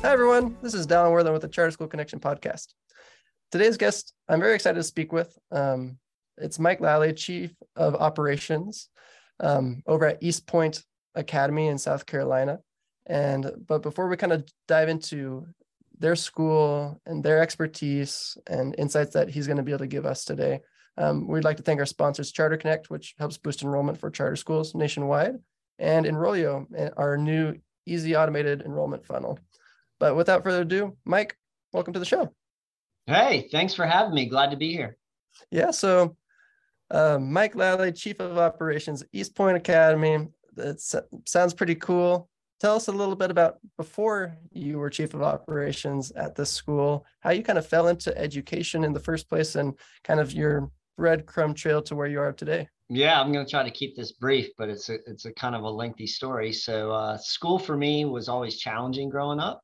Hi, everyone. This is Dallin Worthen with the Charter School Connection podcast. Today's guest, I'm very excited to speak with. Um, it's Mike Lally, Chief of Operations um, over at East Point Academy in South Carolina. And but before we kind of dive into their school and their expertise and insights that he's going to be able to give us today, um, we'd like to thank our sponsors, Charter Connect, which helps boost enrollment for charter schools nationwide, and Enrollio, our new easy automated enrollment funnel. But without further ado, Mike, welcome to the show. Hey, thanks for having me. Glad to be here. Yeah. So, uh, Mike Lally, Chief of Operations, East Point Academy. That sounds pretty cool. Tell us a little bit about before you were Chief of Operations at this school, how you kind of fell into education in the first place, and kind of your breadcrumb trail to where you are today. Yeah, I'm going to try to keep this brief, but it's a it's a kind of a lengthy story. So, uh, school for me was always challenging growing up.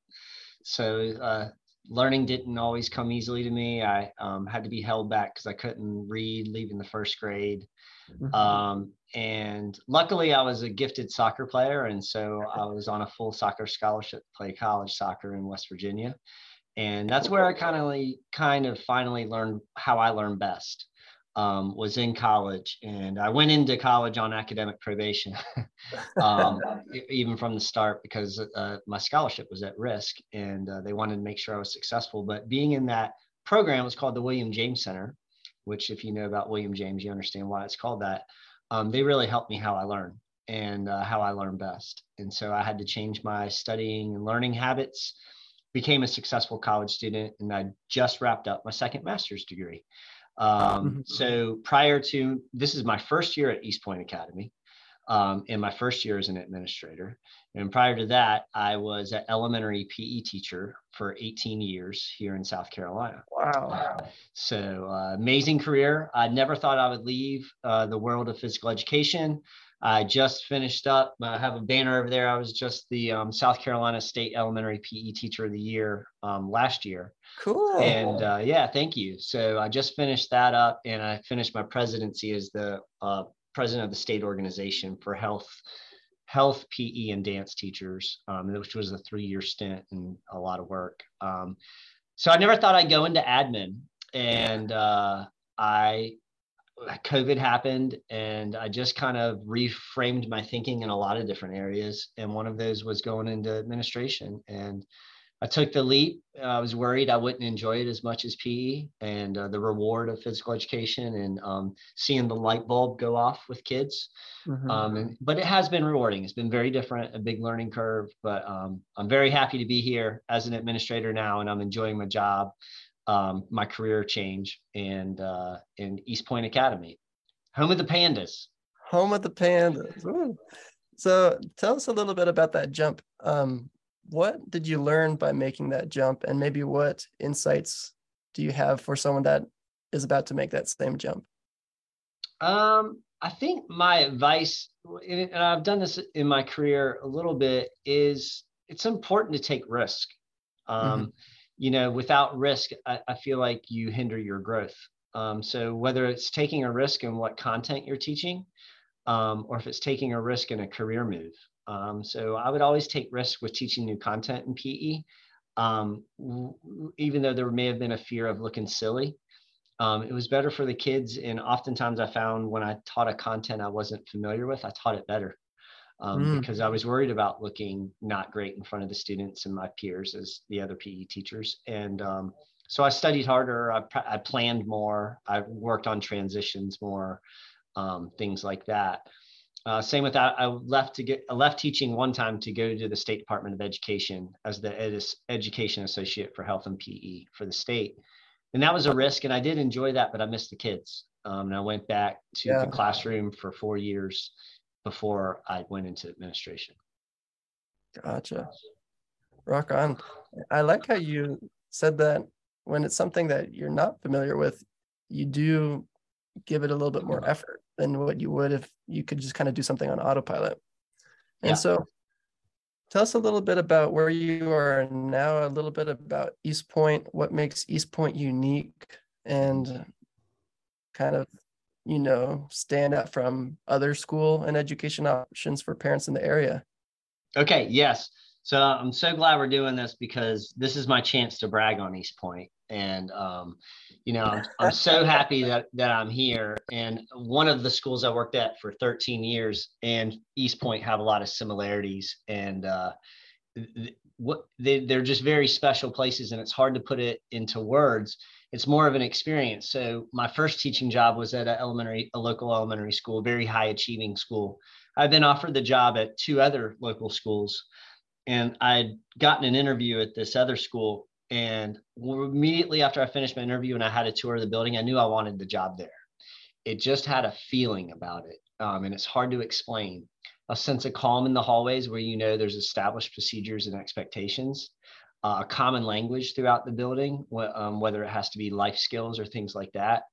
So uh, learning didn't always come easily to me. I um, had to be held back because I couldn't read leaving the first grade. Mm-hmm. Um, and luckily, I was a gifted soccer player, and so I was on a full soccer scholarship to play college soccer in West Virginia. And that's where I kind of kind of finally learned how I learn best um, was in college and I went into college on academic probation, um, even from the start because uh, my scholarship was at risk and uh, they wanted to make sure I was successful. But being in that program was called the William James Center, which if you know about William James, you understand why it's called that. Um, they really helped me how I learn and uh, how I learn best. And so I had to change my studying and learning habits, became a successful college student, and I just wrapped up my second master's degree. Um, mm-hmm. so prior to this is my first year at East Point Academy, um, and my first year as an administrator. And prior to that, I was an elementary PE teacher for 18 years here in South Carolina. Wow. So uh, amazing career. I never thought I would leave uh, the world of physical education. I just finished up. I have a banner over there. I was just the um, South Carolina State Elementary PE Teacher of the Year um, last year. Cool. And uh, yeah, thank you. So I just finished that up, and I finished my presidency as the uh, president of the state organization for health, health, PE, and dance teachers, um, which was a three-year stint and a lot of work. Um, so I never thought I'd go into admin, and uh, I COVID happened and I just kind of reframed my thinking in a lot of different areas. And one of those was going into administration. And I took the leap. I was worried I wouldn't enjoy it as much as PE and uh, the reward of physical education and um, seeing the light bulb go off with kids. Mm-hmm. Um, and, but it has been rewarding. It's been very different, a big learning curve. But um, I'm very happy to be here as an administrator now, and I'm enjoying my job um, my career change and uh, in East Point Academy, home of the Pandas. Home of the Pandas. Ooh. So tell us a little bit about that jump. Um, what did you learn by making that jump, and maybe what insights do you have for someone that is about to make that same jump? Um, I think my advice, and I've done this in my career a little bit, is it's important to take risk. Um, mm-hmm you know, without risk, I, I feel like you hinder your growth. Um, so whether it's taking a risk in what content you're teaching, um, or if it's taking a risk in a career move. Um, so I would always take risks with teaching new content in PE, um, even though there may have been a fear of looking silly. Um, it was better for the kids, and oftentimes I found when I taught a content I wasn't familiar with, I taught it better um, mm. because I was worried about looking not great in front of the students and my peers as the other PE teachers. And um, so I studied harder, I, I, planned more, I worked on transitions more, um, things like that. Uh, same with that. I left to get I left teaching one time to go to the State Department of Education as the ed- education associate for health and PE for the state, and that was a risk. And I did enjoy that, but I missed the kids. Um, and I went back to yeah. the classroom for four years before I went into administration. Gotcha. Rock on. I like how you said that when it's something that you're not familiar with, you do give it a little bit more uh-huh. effort than what you would if you could just kind of do something on autopilot. And yeah. so tell us a little bit about where you are now, a little bit about East Point, what makes East Point unique, and kind of you know, stand out from other school and education options for parents in the area? Okay, yes. So I'm so glad we're doing this because this is my chance to brag on East Point. And, um, you know, I'm, I'm so happy that, that I'm here. And one of the schools I worked at for 13 years and East Point have a lot of similarities. And uh, what they, they're just very special places. And it's hard to put it into words. It's more of an experience. So my first teaching job was at an elementary, a local elementary school, very high achieving school. I've been offered the job at two other local schools and I'd gotten an interview at this other school. And immediately after I finished my interview and I had a tour of the building, I knew I wanted the job there. It just had a feeling about it. Um, and it's hard to explain. A sense of calm in the hallways where you know there's established procedures and expectations, uh, a common language throughout the building, wh- um, whether it has to be life skills or things like that.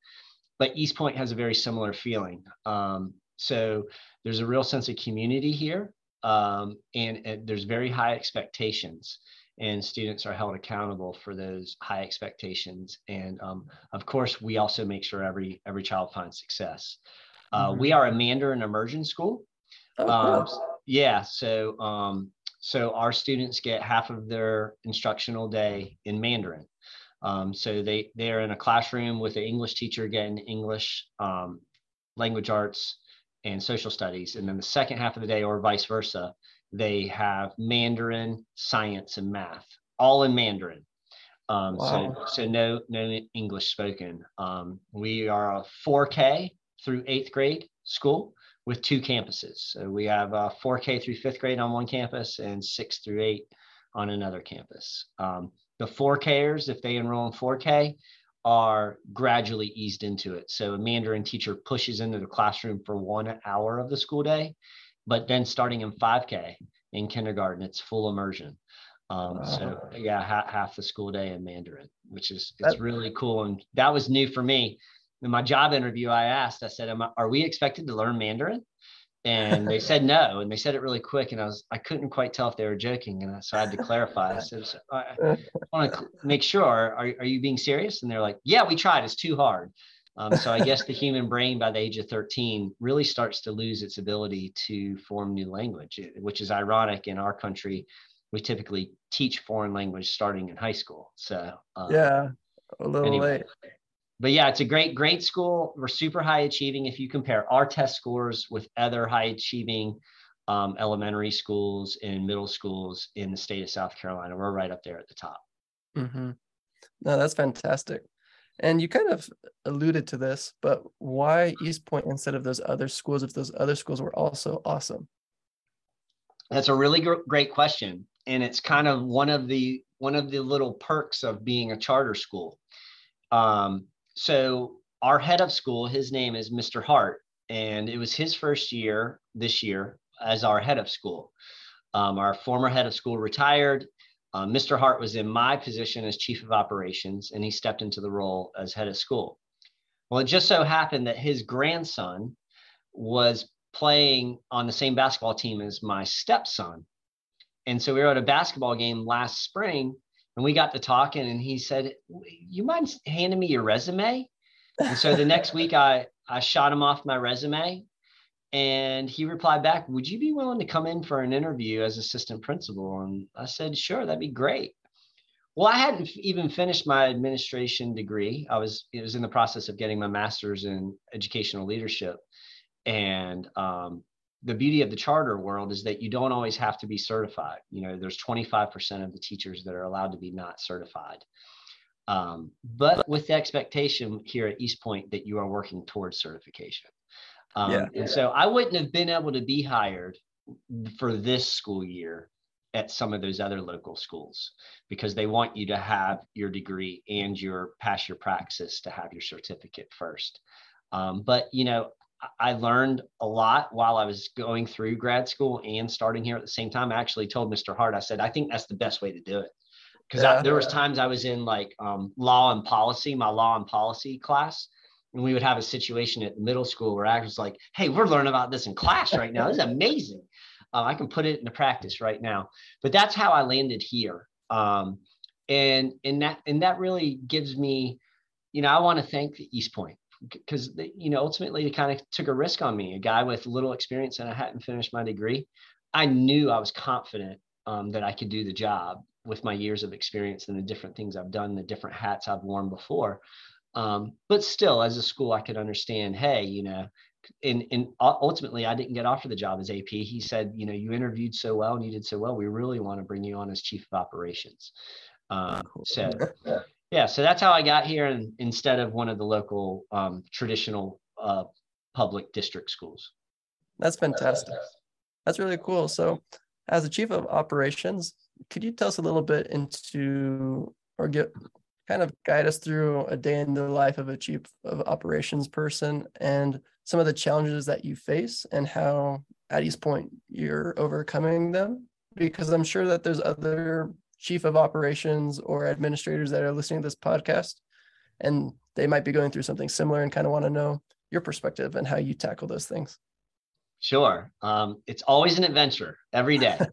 But East Point has a very similar feeling. Um, so there's a real sense of community here um, and, and there's very high expectations and students are held accountable for those high expectations and um, of course we also make sure every every child finds success uh, mm-hmm. we are a mandarin immersion school oh, um, yeah so um, so our students get half of their instructional day in mandarin um, so they they're in a classroom with an english teacher getting english um, language arts and social studies. And then the second half of the day, or vice versa, they have Mandarin, science, and math, all in Mandarin. Um, wow. So, so no, no English spoken. Um, we are a 4K through eighth grade school with two campuses. So we have a 4K through fifth grade on one campus and six through eight on another campus. Um, the 4Kers, if they enroll in 4K, are gradually eased into it. So a Mandarin teacher pushes into the classroom for one hour of the school day, but then starting in 5K in kindergarten, it's full immersion. Um, wow. So yeah, half, half the school day in Mandarin, which is it's really cool. And that was new for me. In my job interview, I asked, I said, I, "Are we expected to learn Mandarin?" and they said no and they said it really quick and i was i couldn't quite tell if they were joking and so i had to clarify. I said i, I want to make sure are, are you being serious? And they're like yeah we tried it's too hard. Um, so i guess the human brain by the age of 13 really starts to lose its ability to form new language which is ironic in our country. We typically teach foreign language starting in high school so um, yeah a little anyway, late but yeah, it's a great, great school. We're super high achieving. If you compare our test scores with other high achieving um, elementary schools and middle schools in the state of South Carolina, we're right up there at the top. Mm-hmm. No, that's fantastic. And you kind of alluded to this, but why East Point instead of those other schools if those other schools were also awesome? That's a really gr- great question, and it's kind of one of the one of the little perks of being a charter school. Um, so our head of school, his name is Mr. Hart, and it was his first year this year as our head of school. Um, our former head of school retired. Uh, Mr. Hart was in my position as chief of operations, and he stepped into the role as head of school. Well, it just so happened that his grandson was playing on the same basketball team as my stepson. And so we were at a basketball game last spring and we got to talking and he said you mind handing me your resume? And so the next week i i shot him off my resume and he replied back would you be willing to come in for an interview as assistant principal? And i said sure that'd be great. Well i hadn't even finished my administration degree. I was it was in the process of getting my master's in educational leadership. And um, the beauty of the charter world is that you don't always have to be certified. You know, there's 25% of the teachers that are allowed to be not certified. Um, but with the expectation here at East Point that you are working towards certification. Um, yeah. And so I wouldn't have been able to be hired for this school year at some of those other local schools because they want you to have your degree and your pass your praxis to have your certificate first. Um, but you know, I learned a lot while I was going through grad school and starting here at the same time. I actually told Mr. Hart, I said, I think that's the best way to do it. Because yeah, there was times I was in like um, law and policy, my law and policy class, and we would have a situation at middle school where I was like, "Hey, we're learning about this in class right now. This is amazing. Uh, I can put it into practice right now." But that's how I landed here, um, and and that and that really gives me, you know, I want to thank the East Point because you know ultimately they kind of took a risk on me a guy with little experience and i hadn't finished my degree i knew i was confident um, that I could do the job with my years of experience and the different things I've done, the different hats I've worn before. Um, but still, as a school, I could understand, hey, you know, and, and ultimately I didn't get offered the job as AP. He said, you know, you interviewed so well and you did so well. We really want to bring you on as chief of operations. Um. So yeah, so that's how I got here and instead of one of the local um, traditional uh, public district schools. That's fantastic. That's really cool. So as a chief of operations, could you tell us a little bit into or get kind of guide us through a day in the life of a chief of operations person and some of the challenges that you face and how at East Point you're overcoming them? Because I'm sure that there's other chief of operations or administrators that are listening to this podcast and they might be going through something similar and kind of want to know your perspective and how you tackle those things. Sure. Um, it's always an adventure every day.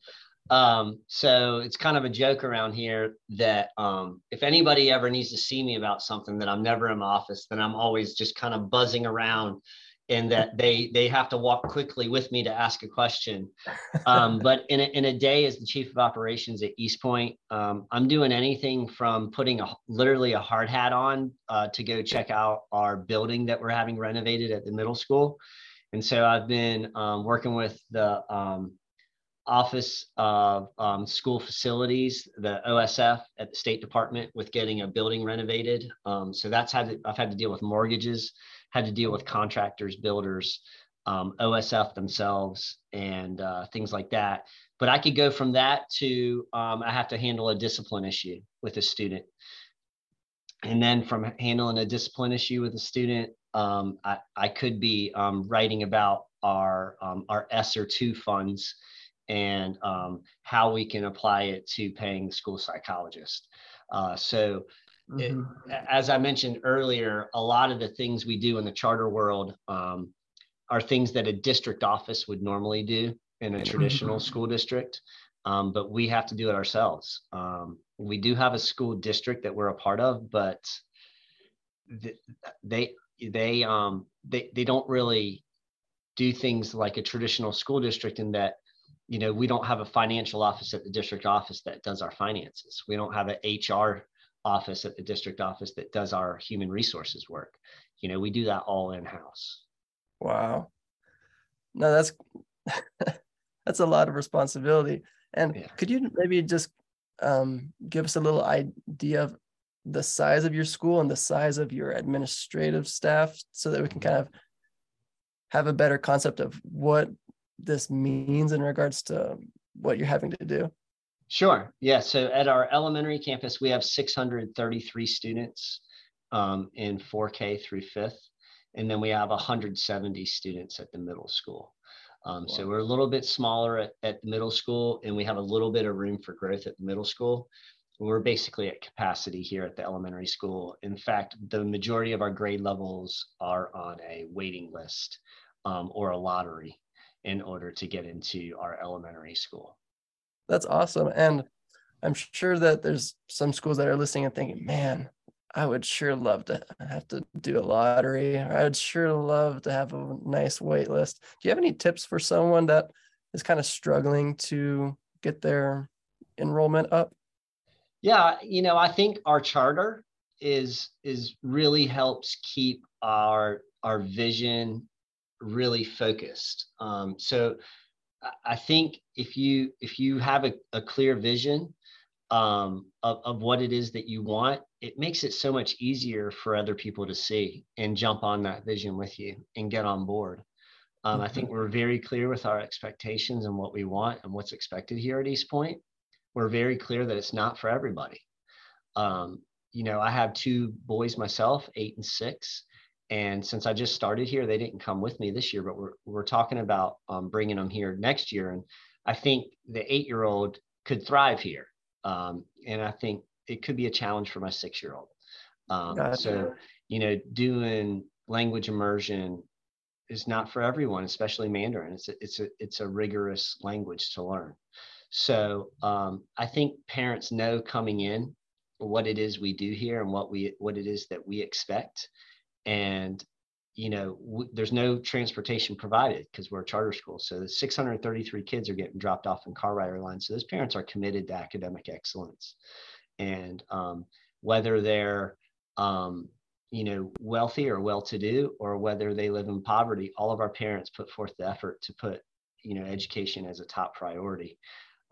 Um, so it's kind of a joke around here that um, if anybody ever needs to see me about something that I'm never in my office, then I'm always just kind of buzzing around and that they they have to walk quickly with me to ask a question. Um, but in a, in a day as the chief of operations at East Point, um, I'm doing anything from putting a literally a hard hat on uh, to go check out our building that we're having renovated at the middle school. And so I've been um, working with the um, Office of um, School Facilities, the OSF at the State Department, with getting a building renovated. Um, so that's had to, I've had to deal with mortgages, had to deal with contractors, builders, um, OSF themselves, and uh, things like that. But I could go from that to um, I have to handle a discipline issue with a student, and then from handling a discipline issue with a student, um, I, I could be um, writing about our our ESSER two funds and um, how we can apply it to paying the school psychologist. Uh, so, mm-hmm. it, as I mentioned earlier, a lot of the things we do in the charter world um, are things that a district office would normally do in a traditional mm-hmm. school district, um, but we have to do it ourselves. Um, we do have a school district that we're a part of, but they they um they they don't really do things like a traditional school district in that you know, we don't have a financial office at the district office that does our finances. We don't have an HR office at the district office that does our human resources work. You know, we do that all in house. Wow. No, that's that's a lot of responsibility. And yeah. could you maybe just um, give us a little idea of the size of your school and the size of your administrative staff so that we can kind of have a better concept of what this means in regards to what you're having to do? Sure. Yeah. So at our elementary campus, we have 633 students um, in 4K through fifth. And then we have 170 students at the middle school. Um, wow. So we're a little bit smaller at, at the middle school, and we have a little bit of room for growth at the middle school. We're basically at capacity here at the elementary school. In fact, the majority of our grade levels are on a waiting list um, or a lottery in order to get into our elementary school. That's awesome. And I'm sure that there's some schools that are listening and thinking, man, I would sure love to have to do a lottery. I would sure love to have a nice wait list. Do you have any tips for someone that is kind of struggling to get their enrollment up? Yeah, you know, I think our charter is is really helps keep our our vision really focused. Um, so I think if you if you have a, a clear vision um, of, of what it is that you want, it makes it so much easier for other people to see and jump on that vision with you and get on board. Um, mm-hmm. I think we're very clear with our expectations and what we want and what's expected here at East Point. We're very clear that it's not for everybody. Um, you know, I have two boys myself, eight and six, and since I just started here, they didn't come with me this year, but we're, we're talking about um, bringing them here next year. And I think the eight year old could thrive here. Um, and I think it could be a challenge for my six year old. Um, gotcha. So, you know, doing language immersion is not for everyone, especially Mandarin. It's a, it's a, it's a rigorous language to learn. So um, I think parents know coming in what it is we do here and what we what it is that we expect and you know, w- there's no transportation provided because we're a charter school. So the 633 kids are getting dropped off in car rider lines. So those parents are committed to academic excellence. And um, whether they're, um, you know, wealthy or well-to-do, or whether they live in poverty, all of our parents put forth the effort to put, you know, education as a top priority.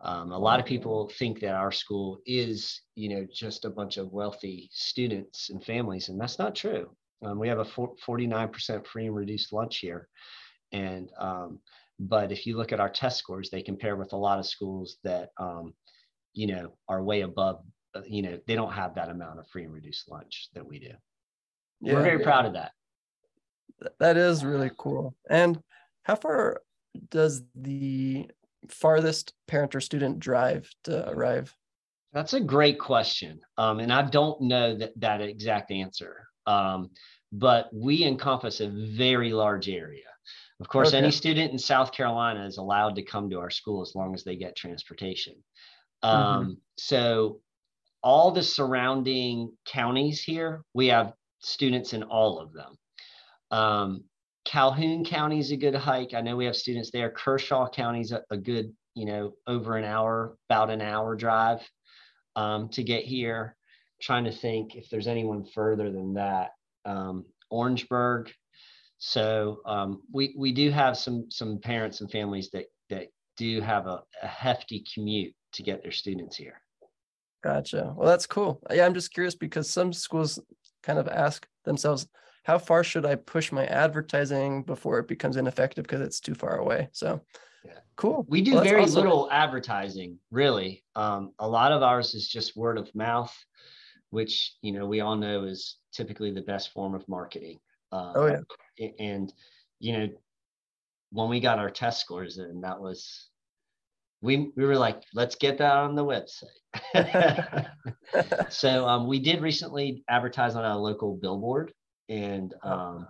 Um, a lot of people think that our school is, you know, just a bunch of wealthy students and families, and that's not true. Um, we have a 49% free and reduced lunch here. And, um, but if you look at our test scores, they compare with a lot of schools that, um, you know, are way above, uh, you know, they don't have that amount of free and reduced lunch that we do. Yeah, We're very yeah. proud of that. That is really cool. And how far does the farthest parent or student drive to arrive? That's a great question. Um, and I don't know that, that exact answer. Um, but we encompass a very large area. Of course, okay. any student in South Carolina is allowed to come to our school as long as they get transportation. Um, mm-hmm. So, all the surrounding counties here, we have students in all of them. Um, Calhoun County is a good hike. I know we have students there. Kershaw County is a, a good, you know, over an hour, about an hour drive um, to get here trying to think if there's anyone further than that. Um, Orangeburg. So um, we we do have some some parents and families that that do have a, a hefty commute to get their students here. Gotcha. Well, that's cool. Yeah, I'm just curious because some schools kind of ask themselves, how far should I push my advertising before it becomes ineffective because it's too far away? So yeah. cool. We do well, very awesome. little advertising, really. Um, a lot of ours is just word of mouth which you know we all know is typically the best form of marketing. Uh, oh yeah. And you know, when we got our test scores and that was we we were like, let's get that on the website. so um, we did recently advertise on a local billboard, and oh. um,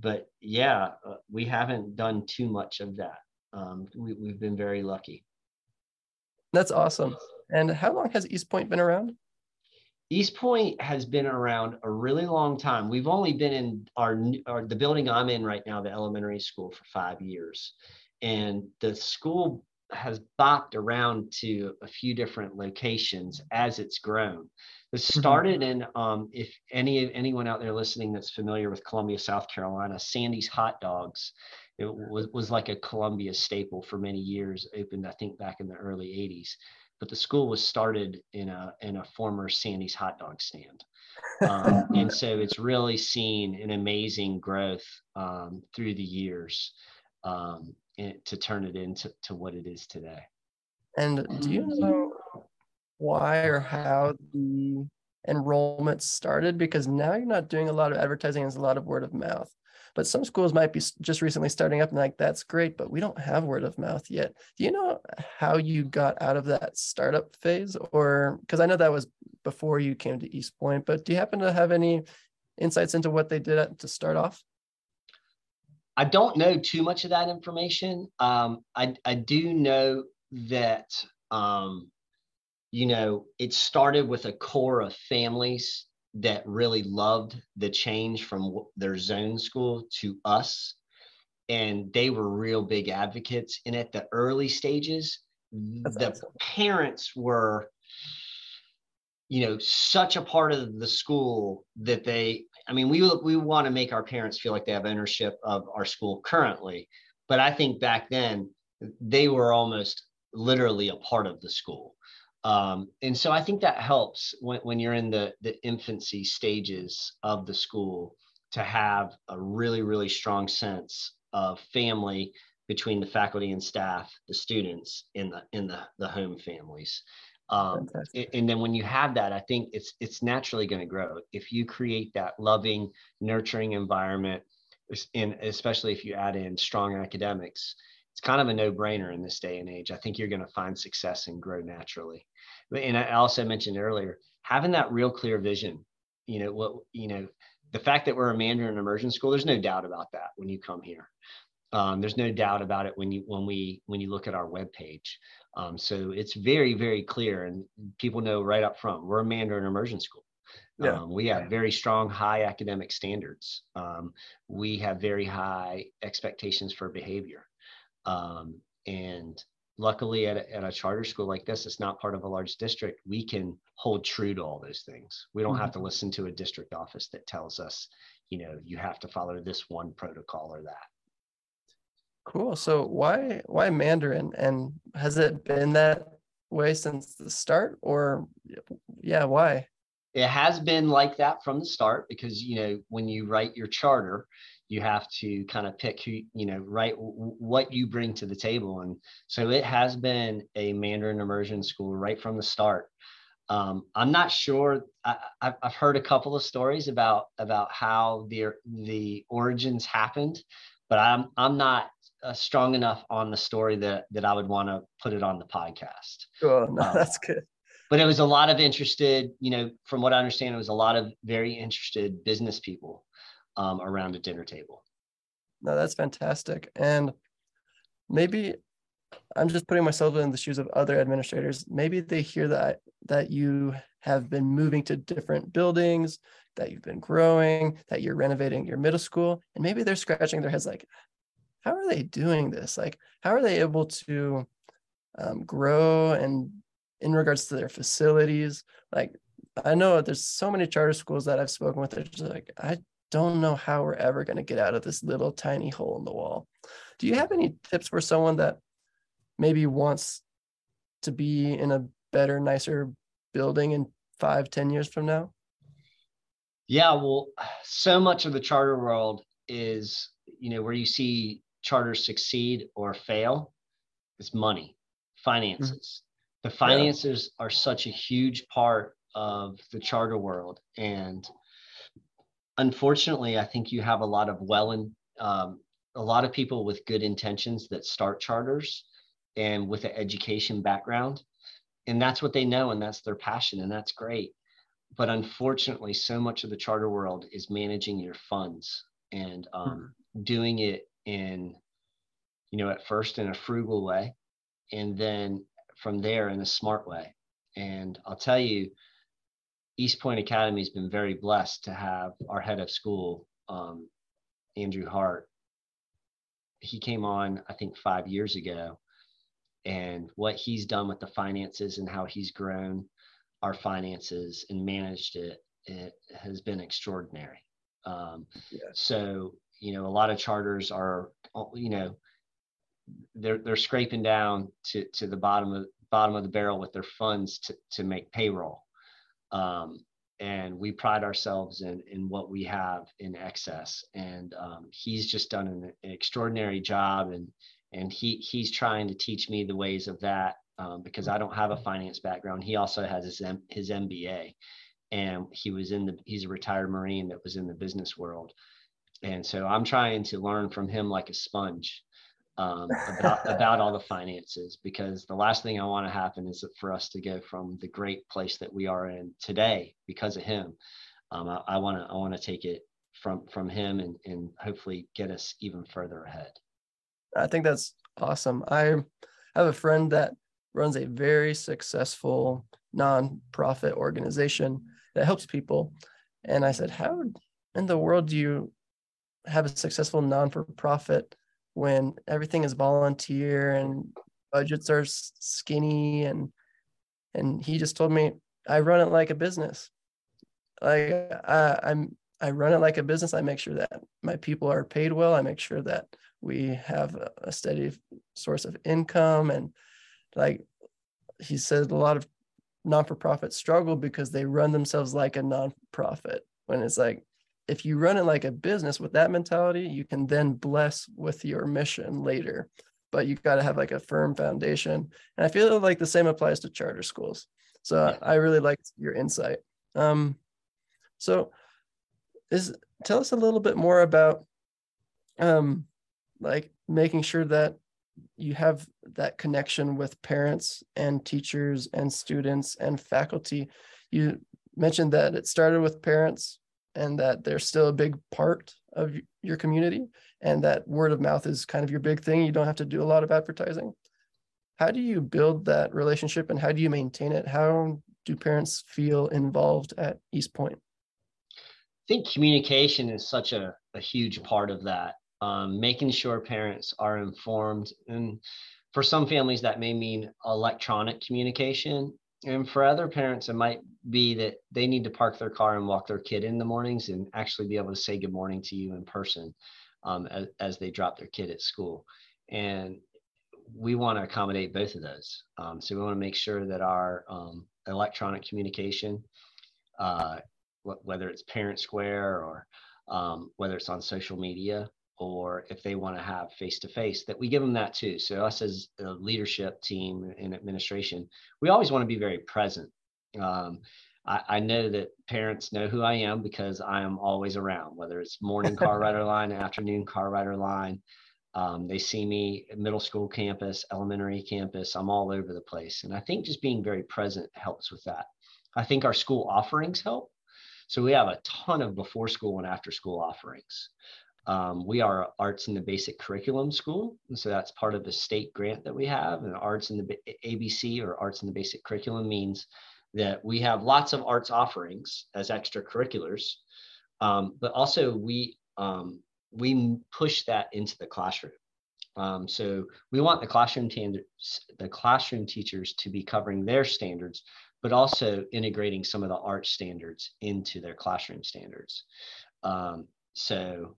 but yeah, uh, we haven't done too much of that. Um, we, we've been very lucky. That's awesome. And how long has East Point been around? East Point has been around a really long time. We've only been in our, our the building I'm in right now, the elementary school, for five years, and the school has bopped around to a few different locations as it's grown. This mm-hmm. started in, um, if any anyone out there listening that's familiar with Columbia, South Carolina, Sandy's Hot Dogs, it was, was like a Columbia staple for many years. Opened, I think, back in the early '80s but the school was started in a in a former Sandy's hot dog stand. Um, and so it's really seen an amazing growth um, through the years um, to turn it into to what it is today. And do you know why or how the enrollment started? Because now you're not doing a lot of advertising, it's a lot of word of mouth but some schools might be just recently starting up and like that's great but we don't have word of mouth yet. Do you know how you got out of that startup phase? Or because i know that was before you came to east point but do you happen to have any insights into what they did to start off? I don't know too much of that information. Um, I, I do know that um, you know it started with a core of families that really loved the change from their zone school to us and they were real big advocates and at the early stages That's the awesome. parents were you know such a part of the school that they i mean we we want to make our parents feel like they have ownership of our school currently but i think back then they were almost literally a part of the school um, and so I think that helps when, when you're in the, the infancy stages of the school to have a really, really strong sense of family between the faculty and staff, the students, in the in the, the home families. Um, and then when you have that, I think it's it's naturally going to grow. If you create that loving, nurturing environment, and especially if you add in strong academics, it's kind of a no-brainer in this day and age. I think you're going to find success and grow naturally. And I also mentioned earlier, having that real clear vision. You know what? You know the fact that we're a Mandarin immersion school. There's no doubt about that when you come here. Um, there's no doubt about it when you when we when you look at our web page. Um, so it's very very clear, and people know right up front we're a Mandarin immersion school. Yeah. Um, we have very strong, high academic standards. Um, we have very high expectations for behavior. Um, and luckily, at a, at a charter school like this, it's not part of a large district. We can hold true to all those things. We don't mm-hmm. have to listen to a district office that tells us, you know, you have to follow this one protocol or that. Cool. So why why Mandarin? And has it been that way since the start, or yeah, why? it has been like that from the start because you know when you write your charter you have to kind of pick who you know write what you bring to the table. And so it has been a mandarin immersion school right from the start. Um, i'm not sure I, have heard a couple of stories about about how the the origins happened but i'm i'm not uh, strong enough on the story that that i would want to put it on the podcast. Oh no, um, that's good. but it was a lot of interested, you know, from what I understand, it was a lot of very interested business people um, around a dinner table. No, that's fantastic. And maybe I'm just putting myself in the shoes of other administrators. Maybe they hear that that you have been moving to different buildings, that you've been growing, that you're renovating your middle school, and maybe they're scratching their heads like, how are they doing this? Like, how are they able to um, grow and in regards to their facilities. Like I know there's so many charter schools that I've spoken with. They're just like, I don't know how we're ever going to get out of this little tiny hole in the wall. Do you have any tips for someone that maybe wants to be in a better, nicer building in five, ten years from now? Yeah, well, so much of the charter world is, you know, where you see charters succeed or fail, it's money, mm-hmm. finances the finances yeah. are such a huge part of the charter world and unfortunately i think you have a lot of well and um, a lot of people with good intentions that start charters and with an education background and that's what they know and that's their passion and that's great but unfortunately so much of the charter world is managing your funds and um, hmm. doing it in you know at first in a frugal way and then from there in a smart way. And I'll tell you, East Point Academy has been very blessed to have our head of school, um, Andrew Hart. He came on, I think, five years ago. And what he's done with the finances and how he's grown our finances and managed it, it has been extraordinary. Um, yes. So, you know, a lot of charters are, you know, they're they're scraping down to to the bottom of bottom of the barrel with their funds to to make payroll. Um, and we pride ourselves in in what we have in excess. And um, he's just done an, an, extraordinary job, and and he he's trying to teach me the ways of that um, because I don't have a finance background. He also has his M, his MBA, and he was in the he's a retired Marine that was in the business world, and so I'm trying to learn from him like a sponge um, about, about all the finances because the last thing I want to happen is for us to go from the great place that we are in today because of him. Um, I want to I want to take it from from him and and hopefully get us even further ahead. I think that's awesome. I have a friend that runs a very successful nonprofit organization that helps people, and I said, "How in the world do you have a successful non-for-profit when everything is volunteer and budgets are skinny and and he just told me I run it like a business. Like I, I'm I run it like a business. I make sure that my people are paid well. I make sure that we have a steady source of income. And like he said, a lot of non-for-profits struggle because they run themselves like a non-profit when it's like if you run it like a business with that mentality, you can then bless with your mission later. But you've got to have like a firm foundation. And I feel like the same applies to charter schools. So. I really like your insight. Um, so is tell us a little bit more about um, like making sure that you have that connection with parents and teachers and students and faculty. You mentioned that it started with parents and that they're still a big part of your community and that word of mouth is kind of your big thing you don't have to do a lot of advertising how do you build that relationship and how do you maintain it how do parents feel involved at East Point? I think communication is such a, a huge part of that. Um, making sure parents are informed. And for some families, that may mean electronic communication. And for other parents, it might be that they need to park their car and walk their kid in the mornings and actually be able to say good morning to you in person um, as, as, they drop their kid at school. And we want to accommodate both of those. Um, so we want to make sure that our um, electronic communication, uh, wh- whether it's Parent Square or um, whether it's on social media, or if they want to have face to face, that we give them that too. So us as a leadership team and administration, we always want to be very present. Um, I, I, know that parents know who I am because I am always around, whether it's morning car rider line, afternoon car rider line. Um, they see me middle school campus, elementary campus. I'm all over the place. And I think just being very present helps with that. I think our school offerings help. So we have a ton of before school and after school offerings. Um, we are arts in the basic curriculum school. And so that's part of the state grant that we have. And arts in the ABC or arts in the basic curriculum means that we have lots of arts offerings as extracurriculars. Um, but also we um, we push that into the classroom. Um, so we want the classroom standards, the classroom teachers to be covering their standards, but also integrating some of the art standards into their classroom standards. Um, so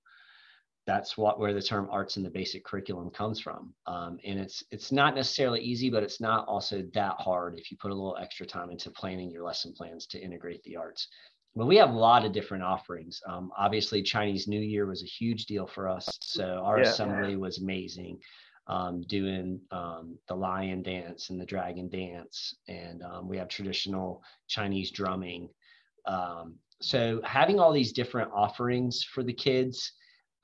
that's what where the term arts in the basic curriculum comes from. Um, and it's it's not necessarily easy but it's not also that hard if you put a little extra time into planning your lesson plans to integrate the arts. But we have a lot of different offerings. Um, obviously chinese new year was a huge deal for us so our yeah. assembly was amazing. Um, doing um, the lion dance and the dragon dance and um, we have traditional chinese drumming. Um, so having all these different offerings for the kids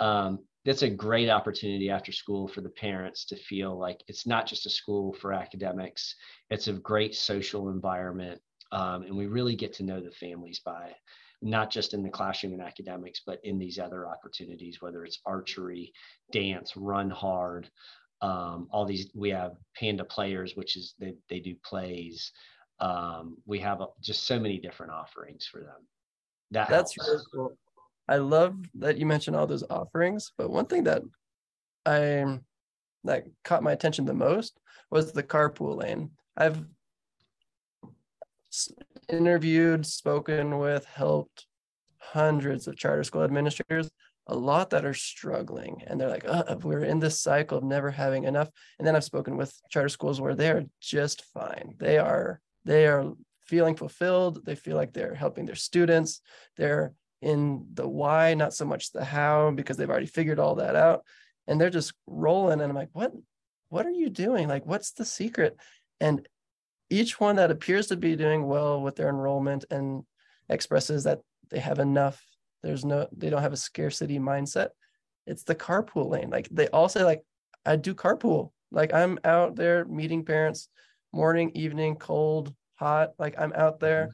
um, that's a great opportunity after school for the parents to feel like it's not just a school for academics it's a great social environment um, and we really get to know the families by not just in the classroom and academics but in these other opportunities whether it's archery dance run hard um, all these we have panda players which is they, they do plays. Um, we have a, just so many different offerings for them. That that's helps. really cool I love that you mentioned all those offerings, but one thing that I that caught my attention the most was the carpool lane. I've interviewed, spoken with, helped hundreds of charter school administrators, a lot that are struggling, and they're like, oh, "We're in this cycle of never having enough." And then I've spoken with charter schools where they are just fine. They are they are feeling fulfilled. They feel like they're helping their students. They're in the why, not so much the how, because they've already figured all that out. And they're just rolling. And I'm like, what, what are you doing? Like, what's the secret? And each one that appears to be doing well with their enrollment and expresses that they have enough, there's no, they don't have a scarcity mindset. It's the carpool lane. Like they all say, like, I do carpool. Like I'm out there meeting parents morning, evening, cold, hot. Like I'm out there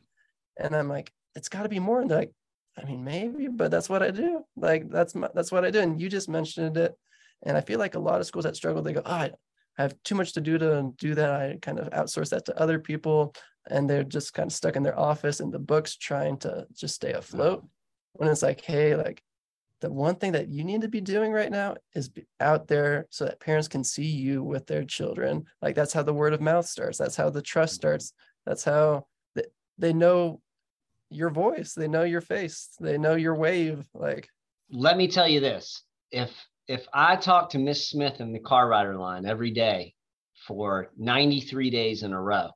mm-hmm. and I'm like, it's got to be more. And they're like, I mean, maybe, but that's what I do. Like that's my, that's what I do. And you just mentioned it, and I feel like a lot of schools that struggle, they go, oh, I have too much to do to do that. I kind of outsource that to other people, and they're just kind of stuck in their office in the books trying to just stay afloat. When it's like, hey, like the one thing that you need to be doing right now is be out there so that parents can see you with their children. Like that's how the word of mouth starts. That's how the trust starts. That's how they know your voice. They know your face. They know your wave. Like let me tell you this. If if i talk to miss smith in the car rider line every day for 93 days in a row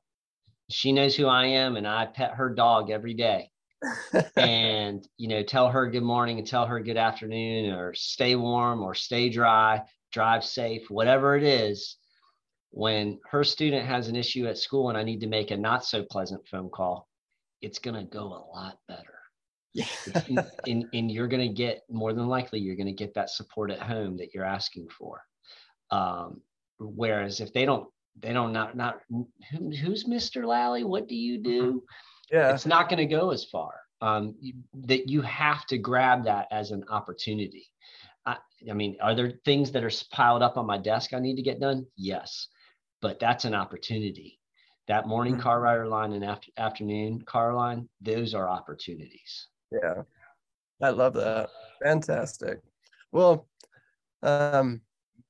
she knows who i am and i pet her dog every day. And you know tell her good morning and tell her good afternoon or stay warm or stay dry drive safe whatever it is. When her student has an issue at school and i need to make a not so pleasant phone call it's going to go a lot better. Yeah. and, and, you're going to get more than likely, you're going to get that support at home that you're asking for. Um, whereas if they don't, they don't not, not who, who's Mr. Lally? What do you do? Mm-hmm. Yeah. It's not going to go as far. Um, you, that you have to grab that as an opportunity. I, I mean, are there things that are piled up on my desk I need to get done? Yes, but that's an opportunity that morning mm-hmm. car rider line and after, afternoon car line, those are opportunities. Yeah. I love that. Fantastic. Well, um,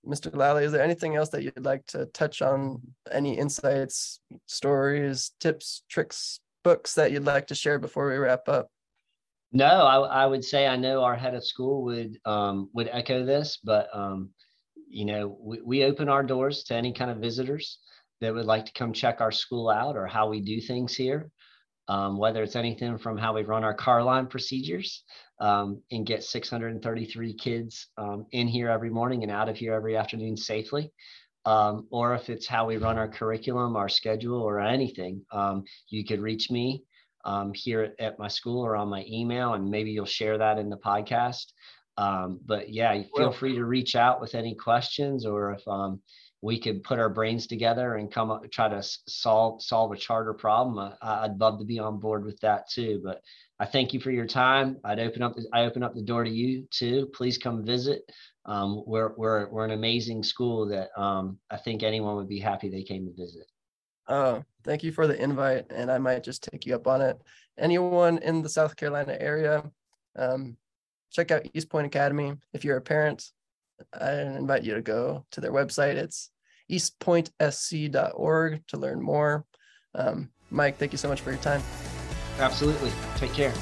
Mr. Lally, is there anything else that you'd like to touch on? Any insights, stories, tips, tricks, books that you'd like to share before we wrap up? No, I, I would say I know our head of school would um, would echo this, but um, you know we, we open our doors to any kind of visitors that would like to come check our school out or how we do things here. Um, whether it's anything from how we run our car line procedures um, and get 633 kids um, in here every morning and out of here every afternoon safely, um, or if it's how we run our curriculum, our schedule, or anything, um, you could reach me um, here at, my school or on my email, and maybe you'll share that in the podcast. Um, but yeah, feel free to reach out with any questions, or if um, we could put our brains together and come up try to solve solve a charter problem, I, would love to be on board with that too. But I thank you for your time. I'd open up I open up the door to you too. Please come visit. Um, we're we're we're an amazing school that um, I think anyone would be happy they came to visit. Oh, thank you for the invite, and I might just take you up on it. Anyone in the South Carolina area, um, check out East Point Academy. If you're a parent, I invite you to go to their website. It's eastpointsc.org to learn more. Um, Mike, thank you so much for your time. Absolutely. Take care.